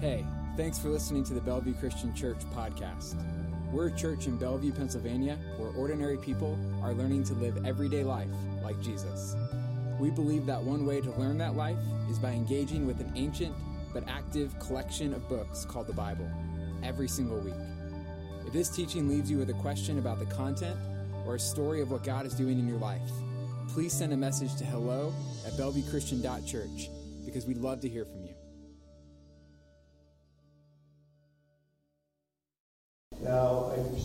Hey, thanks for listening to the Bellevue Christian Church podcast. We're a church in Bellevue, Pennsylvania, where ordinary people are learning to live everyday life like Jesus. We believe that one way to learn that life is by engaging with an ancient but active collection of books called the Bible every single week. If this teaching leaves you with a question about the content or a story of what God is doing in your life, please send a message to hello at bellevuechristian.church because we'd love to hear from you.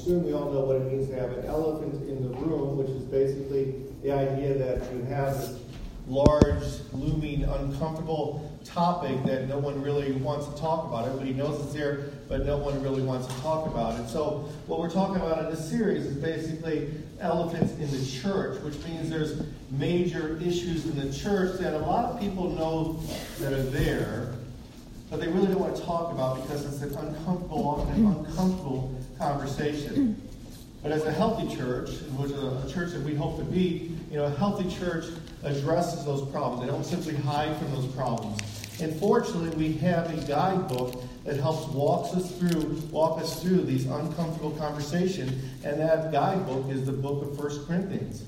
Presume we all know what it means to have an elephant in the room, which is basically the idea that you have this large, looming, uncomfortable topic that no one really wants to talk about. Everybody knows it's there, but no one really wants to talk about it. So, what we're talking about in this series is basically elephants in the church, which means there's major issues in the church that a lot of people know that are there, but they really don't want to talk about because it's an uncomfortable, often uncomfortable conversation. But as a healthy church, which is a church that we hope to be, you know, a healthy church addresses those problems. They don't simply hide from those problems. And fortunately, we have a guidebook that helps walks us through walk us through these uncomfortable conversations, and that guidebook is the book of First Corinthians.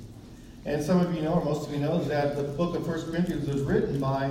And some of you know, or most of you know, that the book of First Corinthians was written by,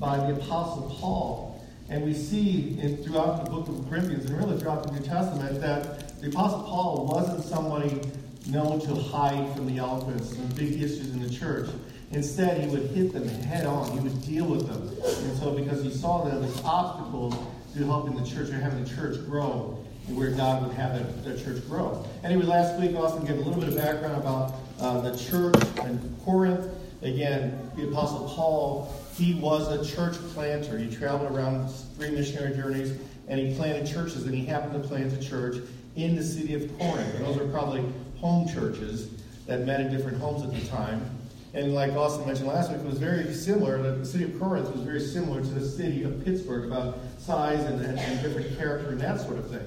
by the Apostle Paul. And we see in, throughout the book of Corinthians, and really throughout the New Testament, that the Apostle Paul wasn't somebody known to hide from the elephants and big issues in the church. Instead, he would hit them head on. He would deal with them. And so, because he saw them as obstacles to helping the church or having the church grow, and where God would have that church grow. Anyway, last week, Austin gave a little bit of background about uh, the church in Corinth. Again, the Apostle Paul, he was a church planter. He traveled around three missionary journeys, and he planted churches, and he happened to plant a church in the city of Corinth. And those are probably home churches that met in different homes at the time. And like Austin mentioned last week, it was very similar. The city of Corinth was very similar to the city of Pittsburgh about size and, and, and different character and that sort of thing.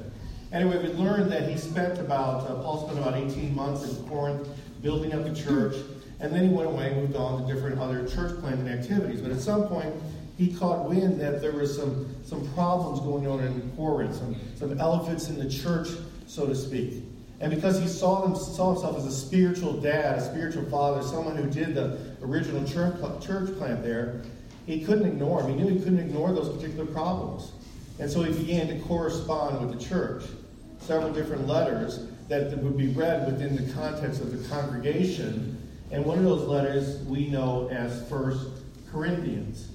Anyway, we learned that he spent about, uh, Paul spent about 18 months in Corinth building up the church, and then he went away and moved on to different other church planting activities. But at some point, he caught wind that there was some, some problems going on in Corinth, some, some elephants in the church, so to speak. And because he saw, them, saw himself as a spiritual dad, a spiritual father, someone who did the original church, plant there, he couldn't ignore them. He knew he couldn't ignore those particular problems. And so he began to correspond with the church. Several different letters that would be read within the context of the congregation. And one of those letters we know as First Corinthians.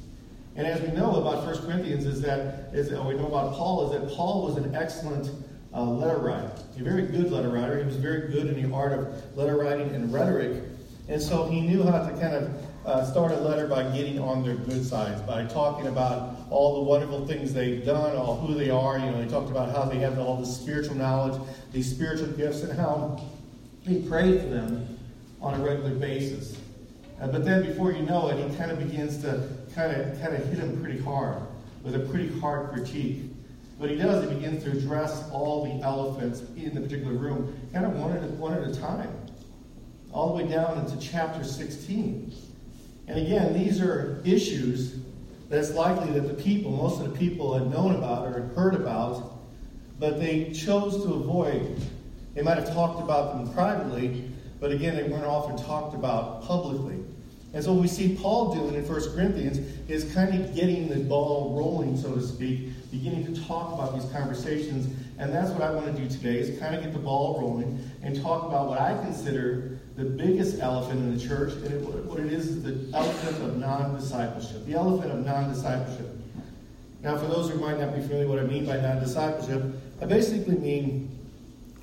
And as we know about First Corinthians is that, is, or oh, we know about Paul, is that Paul was an excellent uh, letter writer. A very good letter writer. He was very good in the art of letter writing and rhetoric. And so he knew how to kind of uh, start a letter by getting on their good sides, by talking about all the wonderful things they've done, all who they are. You know, he talked about how they have all the spiritual knowledge, these spiritual gifts, and how he prayed for them on a regular basis. Uh, but then, before you know it, he kind of begins to kind of kind of hit them pretty hard with a pretty hard critique. What he does, he begins to address all the elephants in the particular room, kind of one at a, one at a time, all the way down into chapter 16. And again, these are issues that it's likely that the people, most of the people, had known about or had heard about, but they chose to avoid. They might have talked about them privately, but again, they weren't often talked about publicly. And so what we see Paul doing in 1 Corinthians is kind of getting the ball rolling, so to speak, beginning to talk about these conversations. And that's what I want to do today is kind of get the ball rolling and talk about what I consider the biggest elephant in the church. And what it is is the elephant of non-discipleship. The elephant of non-discipleship. Now, for those who might not be familiar what I mean by non-discipleship, I basically mean,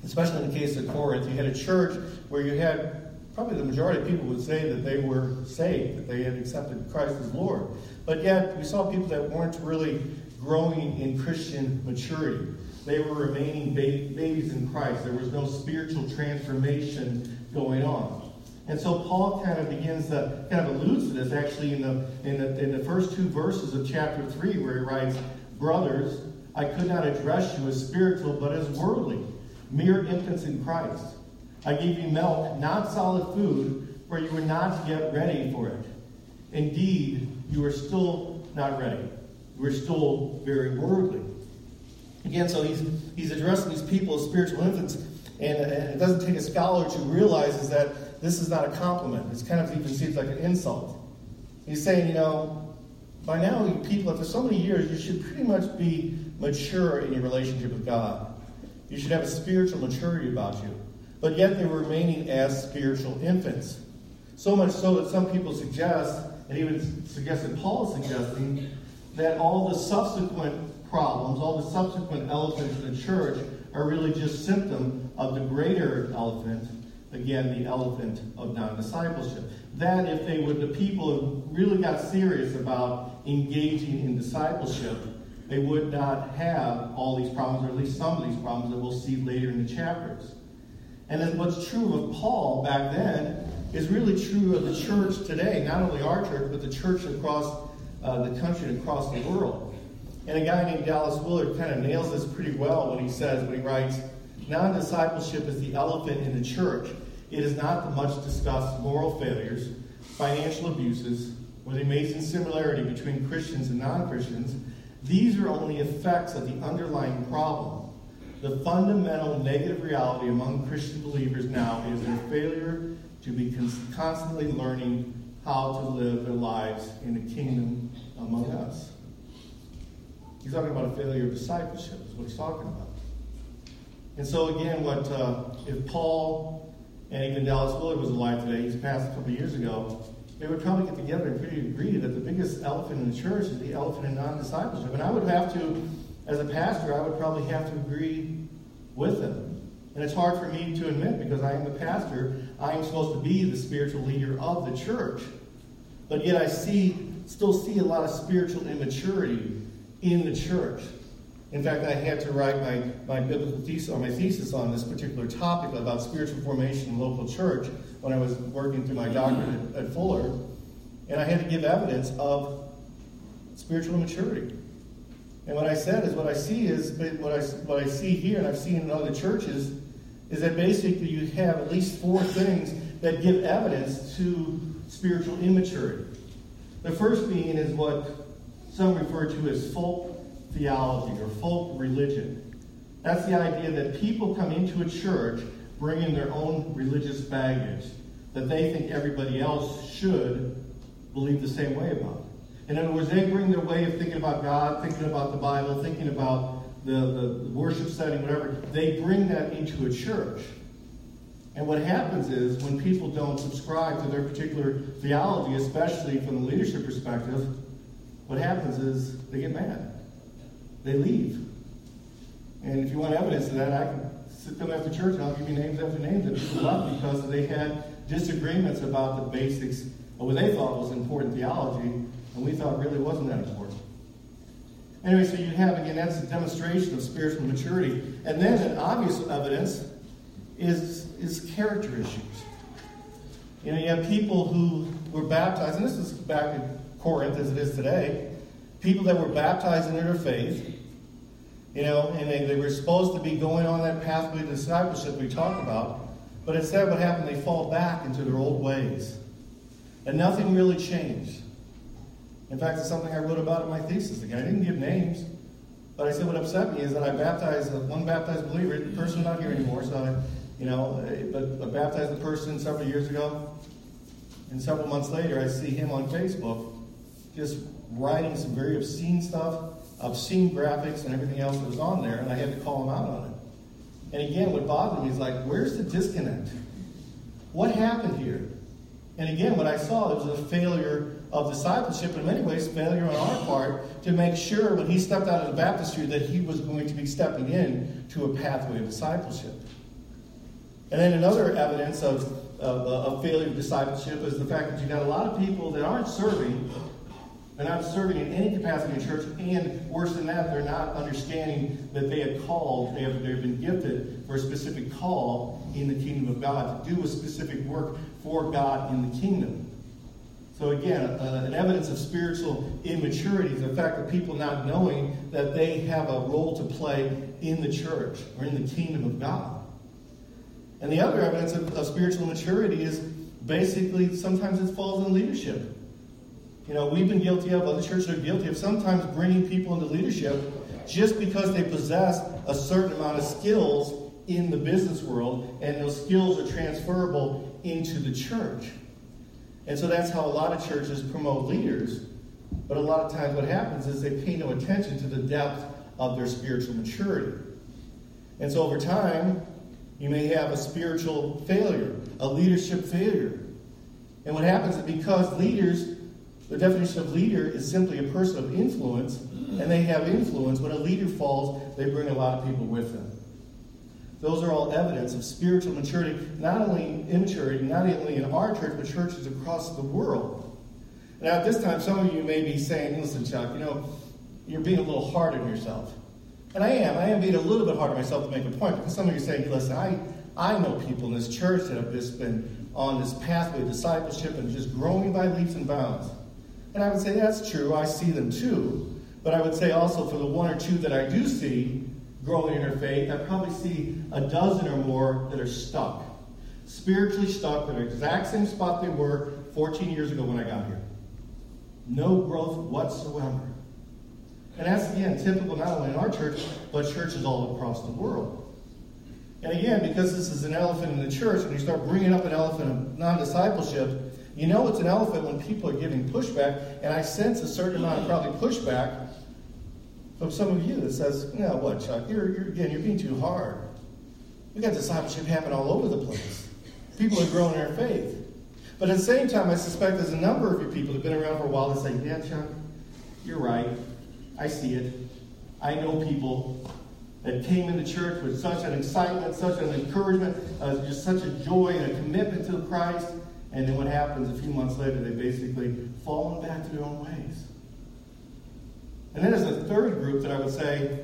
especially in the case of Corinth, you had a church where you had probably the majority of people would say that they were saved, that they had accepted Christ as Lord. But yet, we saw people that weren't really growing in Christian maturity. They were remaining ba- babies in Christ. There was no spiritual transformation going on. And so Paul kind of begins to kind of alludes to this actually in the, in the in the first two verses of chapter three, where he writes, Brothers, I could not address you as spiritual, but as worldly, mere infants in Christ. I gave you milk, not solid food, for you were not yet ready for it. Indeed, you are still not ready. You are still very worldly. Again, so he's, he's addressing these people as spiritual infants, and, it doesn't take a scholar to realize that this is not a compliment. It kind of even seems like an insult. He's saying, you know, by now, you people, after so many years, you should pretty much be mature in your relationship with God. You should have a spiritual maturity about you. But yet they're remaining as spiritual infants. So much so that some people suggest, and even suggested Paul is suggesting, that all the subsequent problems, all the subsequent elephants in the church are really just symptom of the greater elephant, again, the elephant of non-discipleship. That if they would, the people really got serious about engaging in discipleship, they would not have all these problems, or at least some of these problems that we'll see later in the chapters. And then what's true of Paul back then is really true of the church today, not only our church, but the church across uh, the country and across the world. And a guy named Dallas Willard kind of nails this pretty well when he says, when he writes, non discipleship is the elephant in the church. It is not the much discussed moral failures, financial abuses, or the amazing similarity between Christians and non Christians. These are only effects of the underlying problem. The fundamental negative reality among Christian believers now is their failure to be constantly learning how to live their lives in the kingdom among us. He's talking about a failure of discipleship, is what he's talking about. And so, again, what uh, if Paul and even Dallas Willard was alive today, he's passed a couple years ago, they would probably get together and pretty agree that the biggest elephant in the church is the elephant in non discipleship. And I would have to, as a pastor, I would probably have to agree with them. And it's hard for me to admit because I am the pastor. I am supposed to be the spiritual leader of the church. But yet I see still see a lot of spiritual immaturity in the church. In fact, I had to write my, my biblical thesis or my thesis on this particular topic about spiritual formation in local church when I was working through my doctorate at, at Fuller. And I had to give evidence of spiritual immaturity. And what I said is what I see is what I, what I see here, and I've seen in other churches, is that basically you have at least four things that give evidence to spiritual immaturity. The first being is what some refer to as folk theology or folk religion. That's the idea that people come into a church bringing their own religious baggage that they think everybody else should believe the same way about. In other words, they bring their way of thinking about God, thinking about the Bible, thinking about the, the worship setting, whatever, they bring that into a church. And what happens is when people don't subscribe to their particular theology, especially from the leadership perspective, what happens is they get mad. They leave. And if you want evidence of that, I can sit them after church and I'll give you names after names that people left because they had disagreements about the basics of what they thought was important theology, and we thought really wasn't that important. Anyway, so you have, again, that's a demonstration of spiritual maturity. And then an obvious evidence is, is character issues. You know, you have people who were baptized, and this is back in Corinth as it is today, people that were baptized into their faith, you know, and they, they were supposed to be going on that pathway to discipleship we talked about, but instead what happened, they fall back into their old ways. And nothing really changed. In fact, it's something I wrote about in my thesis. Again, I didn't give names, but I said what upset me is that I baptized one baptized believer. The person's not here anymore, so I, you know, but I baptized the person several years ago, and several months later, I see him on Facebook just writing some very obscene stuff, obscene graphics, and everything else that was on there, and I had to call him out on it. And again, what bothered me is like, where's the disconnect? What happened here? And again, what I saw, was a failure of discipleship, in many ways, failure on our part to make sure when he stepped out of the baptistry that he was going to be stepping in to a pathway of discipleship. And then another evidence of, of, uh, of failure of discipleship is the fact that you've got a lot of people that aren't serving, they're not serving in any capacity in church, and worse than that, they're not understanding that they have called, they have, they've been gifted for a specific call in the kingdom of God, to do a specific work for God in the kingdom. So again, uh, an evidence of spiritual immaturity is the fact that people not knowing that they have a role to play in the church or in the kingdom of God. And the other evidence of, of spiritual maturity is basically sometimes it falls in leadership. You know, we've been guilty of, other churches are guilty of sometimes bringing people into leadership just because they possess a certain amount of skills in the business world, and those skills are transferable into the church. And so that's how a lot of churches promote leaders. But a lot of times, what happens is they pay no attention to the depth of their spiritual maturity. And so over time, you may have a spiritual failure, a leadership failure. And what happens is because leaders, the definition of leader is simply a person of influence, and they have influence. When a leader falls, they bring a lot of people with them. Those are all evidence of spiritual maturity, not only immaturity, not only in our church, but churches across the world. Now, at this time, some of you may be saying, listen, Chuck, you know, you're being a little hard on yourself. And I am. I am being a little bit hard on myself to make a point because some of you are saying, listen, I, I know people in this church that have just been on this pathway of discipleship and just growing by leaps and bounds. And I would say that's true. I see them too. But I would say also for the one or two that I do see growing in their faith, I probably see a dozen or more that are stuck. Spiritually stuck in the exact same spot they were 14 years ago when I got here. No growth whatsoever. And that's, again, typical not only in our church, but churches all across the world. And again, because this is an elephant in the church, when you start bringing up an elephant of non discipleship, you know it's an elephant when people are giving pushback. And I sense a certain amount of probably pushback from some of you that says, "No, what, Chuck? You're, you're again, you're being too hard. We got discipleship happening all over the place. People are growing their faith." But at the same time, I suspect there's a number of you people who've been around for a while that say, "Yeah, Chuck, you're right. I see it. I know people that came into church with such an excitement, such an encouragement, uh, just such a joy and a commitment to Christ. And then what happens a few months later, they basically fallen back to their own ways. And then there's a third group that I would say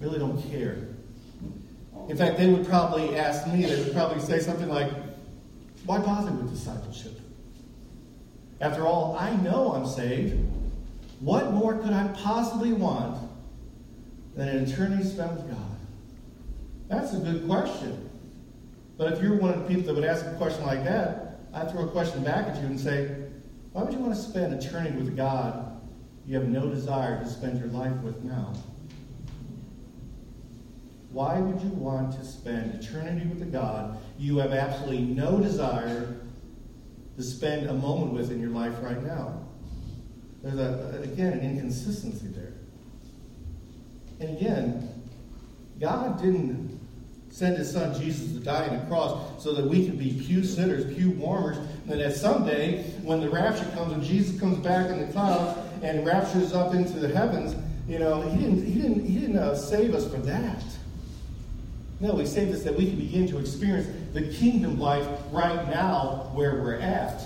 really don't care. In fact, they would probably ask me, they would probably say something like, Why bother with discipleship? After all, I know I'm saved. What more could I possibly want than an eternity spent with God? That's a good question. But if you're one of the people that would ask a question like that, I'd throw a question back at you and say, why would you want to spend eternity with God you have no desire to spend your life with now? Why would you want to spend eternity with a God you have absolutely no desire to spend a moment with in your life right now? There's, a, again, an inconsistency there. And again, God didn't send his son Jesus to die on the cross so that we can be pew sitters, pew warmers, and that someday, when the rapture comes and Jesus comes back in the clouds and raptures up into the heavens, you know, he didn't, he didn't, he didn't uh, save us for that. No, he saved us that we can begin to experience the kingdom life right now where we're at.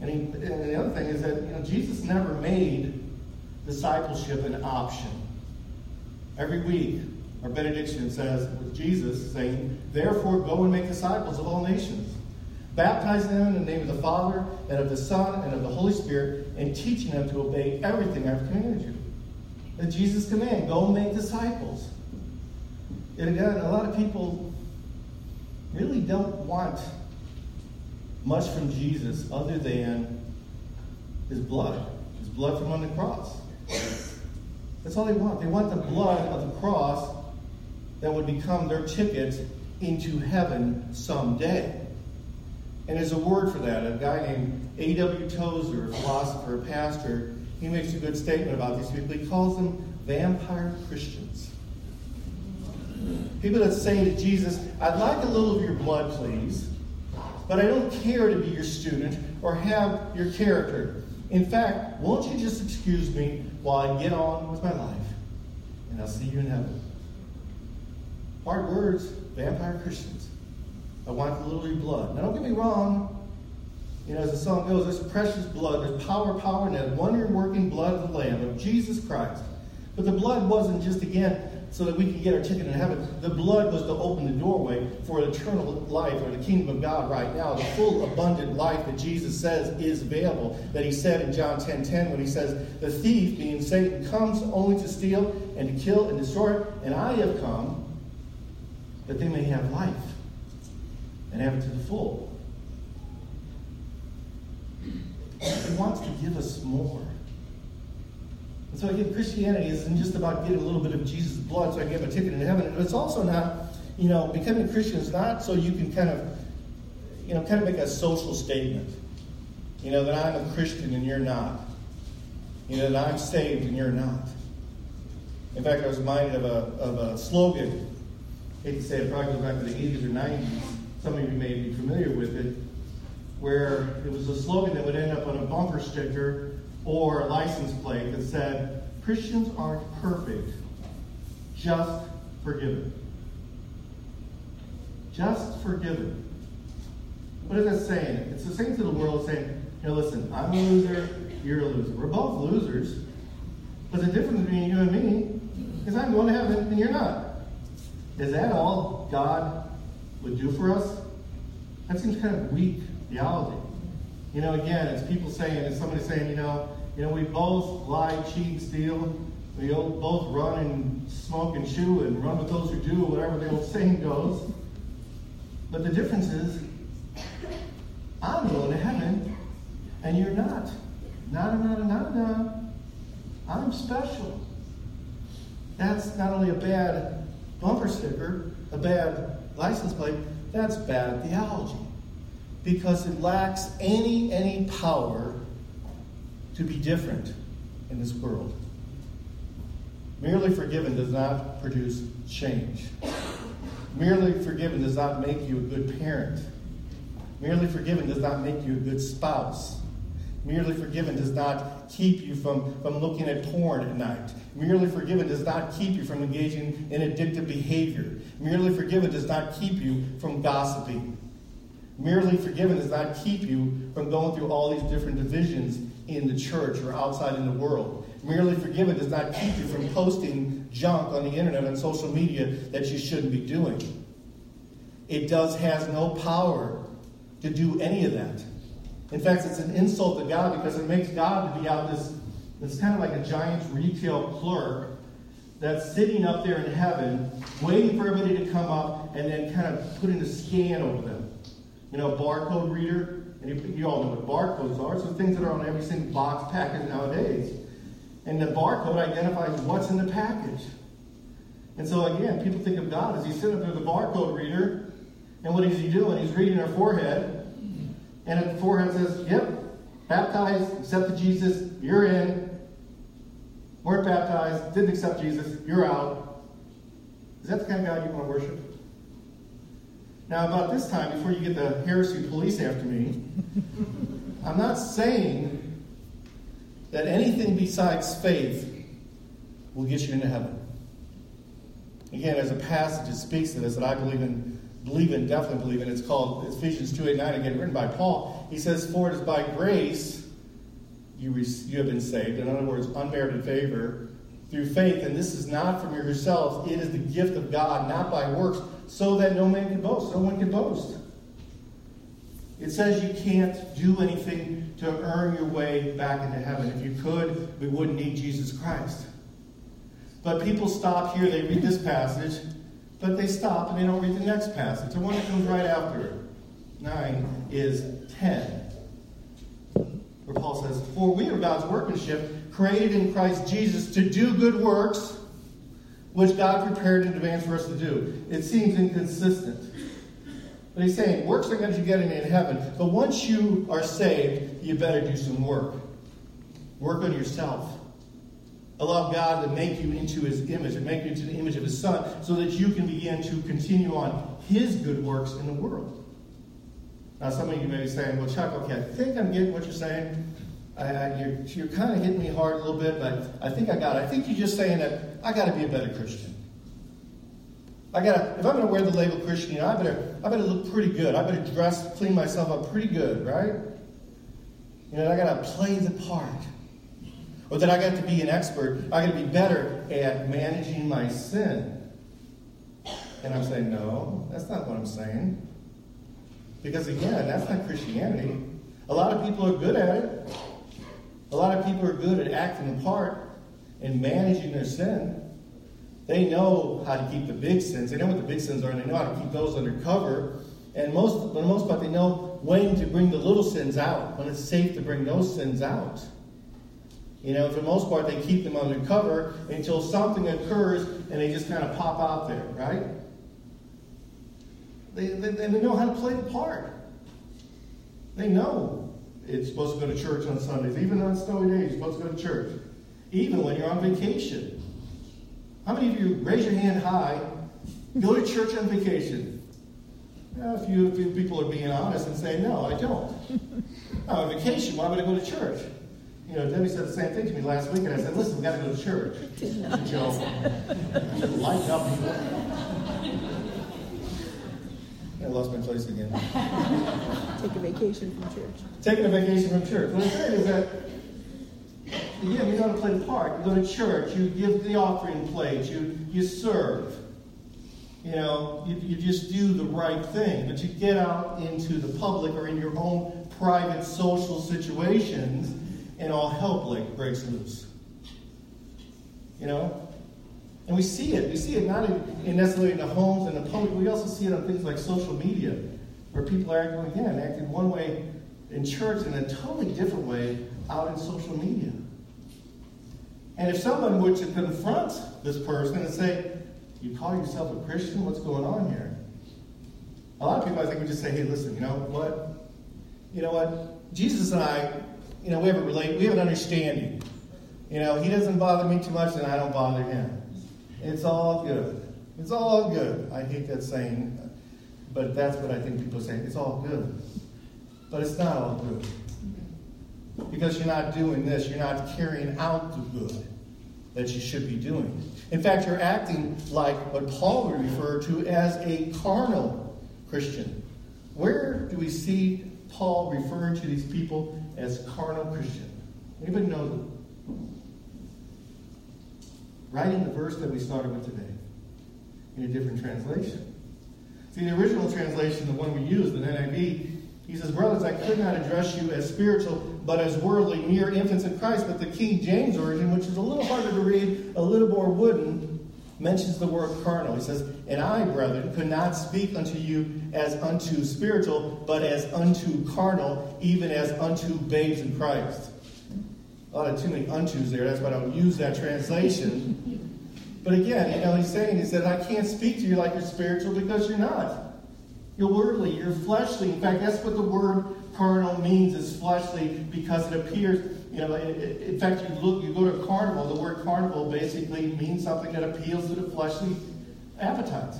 And, he, and the other thing is that you know, Jesus never made discipleship an option. Every week, our benediction says, with Jesus saying, Therefore go and make disciples of all nations, baptizing them in the name of the Father, and of the Son, and of the Holy Spirit, and teaching them to obey everything I've commanded you. The Jesus command, go and make disciples. And again, a lot of people really don't want much from Jesus other than his blood, his blood from on the cross. That's all they want. They want the blood of the cross that would become their ticket into heaven someday. And there's a word for that. A guy named A.W. Tozer, a philosopher, a pastor, he makes a good statement about these people. He calls them vampire Christians. People that say to Jesus, I'd like a little of your blood, please, but I don't care to be your student or have your character. In fact, won't you just excuse me while I get on with my life? And I'll see you in heaven. Hard words, vampire Christians. I want your blood. Now, don't get me wrong. You know, as the song goes, there's precious blood, there's power, power in that wonder working blood of the Lamb, of Jesus Christ. But the blood wasn't just, again, so that we could get our ticket in heaven. The blood was to open the doorway for eternal life or the kingdom of God right now, the full abundant life that Jesus says is available. That he said in John 10 10 when he says, The thief, being Satan, comes only to steal and to kill and destroy, and I have come that they may have life and have it to the full. He wants to give us more. And so again, Christianity isn't just about getting a little bit of Jesus' blood so I can have a ticket into heaven. It's also not, you know, becoming a Christian is not so you can kind of, you know, kind of make a social statement. You know, that I'm a Christian and you're not. You know, that I'm saved and you're not. In fact, I was reminded of a, of a slogan. Hate to say it, probably goes back to the 80s or 90s. Some of you may be familiar with it, where it was a slogan that would end up on a bumper sticker or a license plate that said, Christians aren't perfect, just forgiven. Just forgiven. What is that saying? It's the same to the world saying, you know, listen, I'm a loser, you're a loser. We're both losers. But the difference between you and me is I'm going to heaven and you're not. Is that all God would do for us? That seems kind of weak theology. You know, again, it's people saying, it's somebody saying, you know, you know, we both lie, cheat, steal. We both run and smoke and chew and run with those who do, whatever the old saying goes. But the difference is, I'm going to heaven and you're not. Nada, nada, nada. I'm special. That's not only a bad bumper sticker, a bad license plate, that's bad theology. Because it lacks any any power to be different in this world. Merely forgiven does not produce change. Merely forgiven does not make you a good parent. Merely forgiven does not make you a good spouse. Merely forgiven does not keep you from, from looking at porn at night. Merely forgiven does not keep you from engaging in addictive behavior. Merely forgiven does not keep you from gossiping. Merely forgiven does not keep you from going through all these different divisions in the church or outside in the world. Merely forgiven does not keep you from posting junk on the internet and social media that you shouldn't be doing. It does has no power to do any of that. In fact, it's an insult to God because it makes God to be out this, this kind of like a giant retail clerk that's sitting up there in heaven, waiting for everybody to come up and then kind of putting a scan over them. You know, barcode reader. And you, you all know what barcodes are. So things that are on every single box package nowadays. And the barcode identifies what's in the package. And so again, people think of God as he's sitting up there, the barcode reader, and what is he doing? He's reading our forehead, and at the forehead says, Yep, baptized, accepted Jesus, you're in. Weren't baptized, didn't accept Jesus, you're out. Is that the kind of God you want to worship? Now, about this time, before you get the heresy police after me, I'm not saying that anything besides faith will get you into heaven. Again, there's a passage that speaks to this that I believe in believe in, definitely believe in. It's called Ephesians 2 8 9, again, written by Paul. He says, For it is by grace you, re- you have been saved. In other words, unmerited favor through faith. And this is not from yourselves, it is the gift of God, not by works, so that no man can boast. No one can boast. It says you can't do anything to earn your way back into heaven. If you could, we wouldn't need Jesus Christ. But people stop here, they read this passage, but they stop and they don't read the next passage. The one that comes right after it, 9, is 10. Where Paul says, For we are God's workmanship, created in Christ Jesus to do good works, which God prepared in advance for us to do. It seems inconsistent. But he's saying, works are going to get you in heaven. But once you are saved, you better do some work. Work on yourself. Allow God to make you into his image and make you into the image of his son so that you can begin to continue on his good works in the world. Now, some of you may be saying, well, Chuck, okay, I think I'm getting what you're saying. I, you're, you're kind of hitting me hard a little bit, but I think I got it. I think you're just saying that I got to be a better Christian. I gotta, if I'm gonna wear the label Christian, you know, I better, I better look pretty good. I better dress, clean myself up pretty good, right? You know, I gotta play the part. Or that I got to be an expert. I got to be better at managing my sin. And I'm saying, no, that's not what I'm saying. Because again, that's not Christianity. A lot of people are good at it. A lot of people are good at acting the part and managing their sin. They know how to keep the big sins. They know what the big sins are, and they know how to keep those under cover. And most, for the most part, they know when to bring the little sins out, when it's safe to bring those sins out. You know, for the most part, they keep them undercover until something occurs and they just kind of pop out there, right? They, they, they know how to play the part. They know it's supposed to go to church on Sundays. Even on snowy days, you're supposed to go to church. Even when you're on vacation. How many of you raise your hand high, go to church on vacation? Yeah, a few, a few people are being honest and saying, no, I don't. I'm on vacation, why would I go to church? You know, Debbie said the same thing to me last week, and I said, listen, we've got to go to church. You know, lighten up. I lost my place again. Take a vacation from church. Taking a vacation from church. What I'm saying is that, yeah, you know how to play the part. You go to church, you give the offering plate, you, you serve. You know, you, you just do the right thing. But you get out into the public or in your own private social situations, and all hell breaks loose. You know? And we see it. We see it not in, in necessarily in the homes and the public. We also see it on things like social media, where people are acting again, acting one way in church and a totally different way out in social media. And if someone were to confront this person and say, You call yourself a Christian? What's going on here? A lot of people, I think, would just say, Hey, listen, you know what? You know what? Jesus and I, you know, we have a relate, we have an understanding. You know, he doesn't bother me too much, and I don't bother him. It's all good. It's all good. I hate that saying, but that's what I think people say. It's all good. But it's not all good. Because you're not doing this, you're not carrying out the good that you should be doing. In fact, you're acting like what Paul would refer to as a carnal Christian. Where do we see Paul referring to these people as carnal Christian? Anybody know them? in the verse that we started with today, in a different translation. See, the original translation, the one we use, the NIV, he says, Brothers, I could not address you as spiritual, but as worldly, mere infants in Christ. But the King James Version, which is a little harder to read, a little more wooden, mentions the word carnal. He says, And I, brethren, could not speak unto you as unto spiritual, but as unto carnal, even as unto babes in Christ a lot of too many untos there. That's why I don't use that translation. but again, you know, he's saying, he said, I can't speak to you like you're spiritual because you're not. You're worldly, you're fleshly. In fact, that's what the word carnal means is fleshly because it appears, you know, in fact, you look, you go to a carnival, the word carnival basically means something that appeals to the fleshly appetites.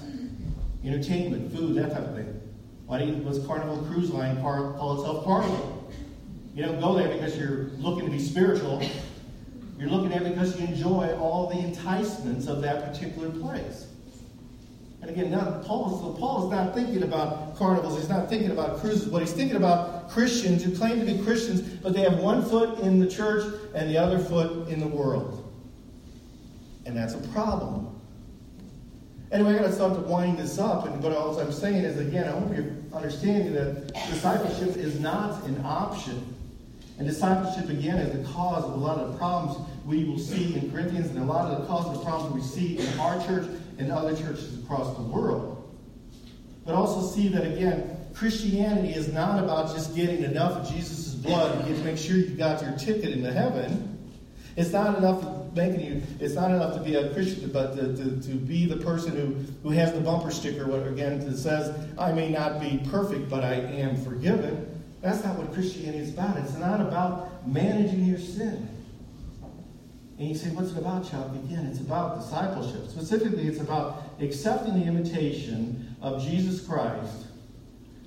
Entertainment, food, that type of thing. Why was Carnival Cruise Line call itself Carnival? You don't go there because you're looking to be spiritual. You're looking there because you enjoy all the enticements of that particular place. And again, now Paul, so Paul is not thinking about carnivals. He's not thinking about cruises. But he's thinking about Christians who claim to be Christians, but they have one foot in the church and the other foot in the world. And that's a problem. Anyway, I got to start to wind this up, and but all I'm saying is again, I hope you're understanding that discipleship is not an option. And discipleship, again, is the cause of a lot of the problems we will see in Corinthians and a lot of the cause of the problems we see in our church and other churches across the world. But also see that, again, Christianity is not about just getting enough of Jesus' blood to get to make sure you got your ticket into heaven. It's not enough making you, it's not enough to be a Christian, but to, to, to be the person who, who has the bumper sticker, again, that says, I may not be perfect, but I am forgiven. That's not what Christianity is about. It's not about managing your sin. And you say, what's it about, child?" Again, it's about discipleship. Specifically, it's about accepting the invitation of Jesus Christ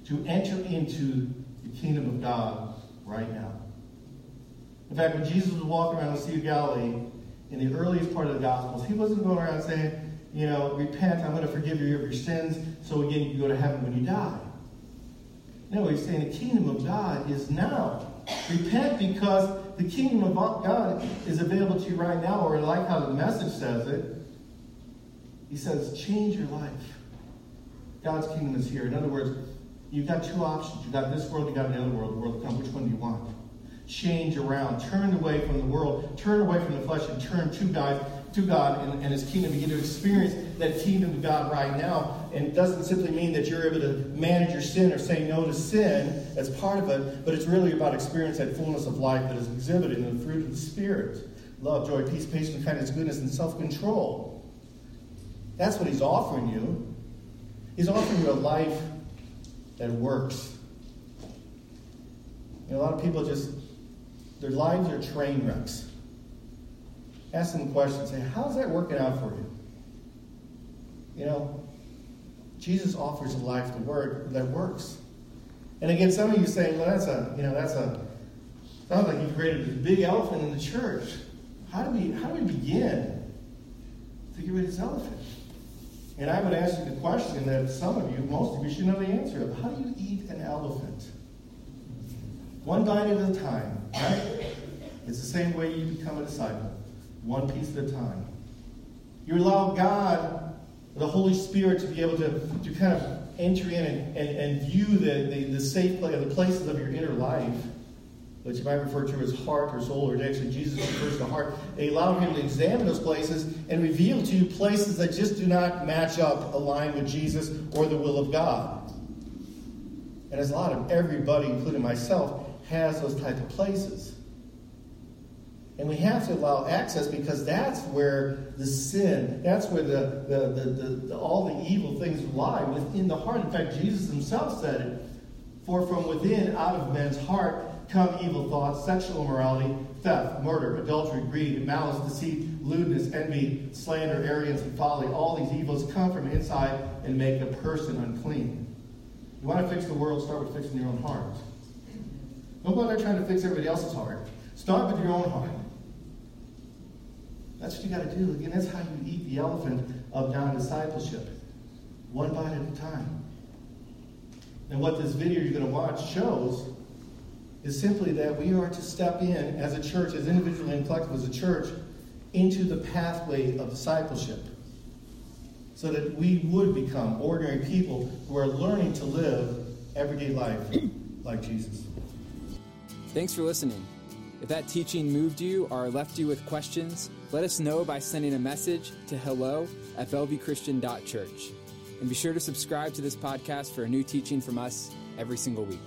to enter into the kingdom of God right now. In fact, when Jesus was walking around the Sea of Galilee in the earliest part of the Gospels, he wasn't going around saying, you know, repent, I'm going to forgive you of your sins, so again you can go to heaven when you die. No, he's saying the kingdom of God is now. Repent because the kingdom of God is available to you right now, or like how the message says it. He says, change your life. God's kingdom is here. In other words, you've got two options. You've got this world, you've got another world, the world to come. Which one do you want? Change around. Turn away from the world. Turn away from the flesh and turn to God. to God and, and His kingdom, begin to experience that kingdom of God right now. And it doesn't simply mean that you're able to manage your sin or say no to sin as part of it, but it's really about experiencing that fullness of life that is exhibited in the fruit of the Spirit love, joy, peace, patience, kindness, goodness, and self control. That's what He's offering you. He's offering you a life that works. You know, a lot of people just, their lives are train wrecks. Ask them questions. Say, how's that working out for you? You know, Jesus offers a life to work that works. And again, some of you saying, well, that's a, you know, that's a, sounds like you created this big elephant in the church. How do we, how do we begin to get rid of this elephant? And I would ask you the question that some of you, most of you, should know the answer of. How do you eat an elephant? One bite at a time, right? It's the same way you become a disciple. One piece at a time. You allow God, the Holy Spirit, to be able to, to kind of enter in and, and, and view the, the, the safe place, the places of your inner life which you might refer to as heart or soul, or actually Jesus refers to heart. They allow him to examine those places and reveal to you places that just do not match up, align with Jesus or the will of God. And as a lot of everybody, including myself, has those type of places. And we have to allow access because that's where the sin, that's where the, the, the, the, all the evil things lie within the heart. In fact, Jesus himself said it, for from within, out of men's heart, come evil thoughts, sexual immorality, theft, murder, adultery, greed, malice, deceit, lewdness, envy, slander, arrogance, and folly. All these evils come from inside and make a person unclean. You want to fix the world, start with fixing your own heart. Don't go there trying to fix everybody else's heart. Start with your own heart. That's what you got to do. Again, that's how you eat the elephant of non discipleship. One bite at a time. And what this video you're going to watch shows is simply that we are to step in as a church, as individually and collectively as a church, into the pathway of discipleship. So that we would become ordinary people who are learning to live everyday life like Jesus. Thanks for listening. If that teaching moved you or left you with questions, let us know by sending a message to hello at bellevuechristian.church. And be sure to subscribe to this podcast for a new teaching from us every single week.